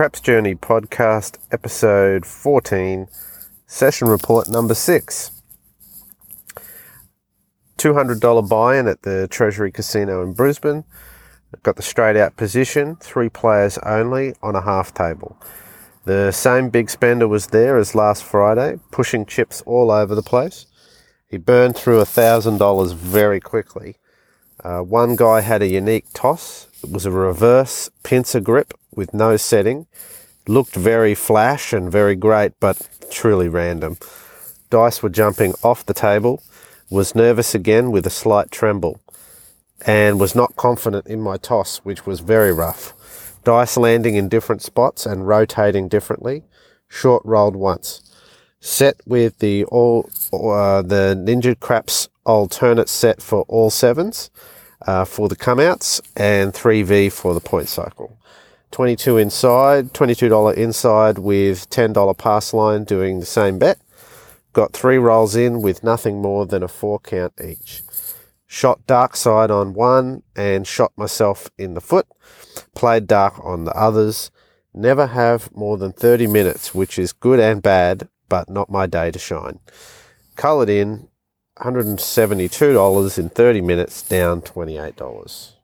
Craps Journey podcast, episode 14, session report number six. $200 buy in at the Treasury Casino in Brisbane. Got the straight out position, three players only on a half table. The same big spender was there as last Friday, pushing chips all over the place. He burned through $1,000 very quickly. Uh, one guy had a unique toss. It was a reverse pincer grip with no setting. Looked very flash and very great, but truly random. Dice were jumping off the table. Was nervous again with a slight tremble. And was not confident in my toss, which was very rough. Dice landing in different spots and rotating differently. Short rolled once. Set with the all uh, the Ninja Craps alternate set for all sevens uh, for the comeouts and 3V for the point cycle. 22 inside, $22 inside with $10 pass line doing the same bet. Got three rolls in with nothing more than a four count each. Shot dark side on one and shot myself in the foot. Played dark on the others. Never have more than 30 minutes, which is good and bad, but not my day to shine. Coloured in $172 in 30 minutes, down $28.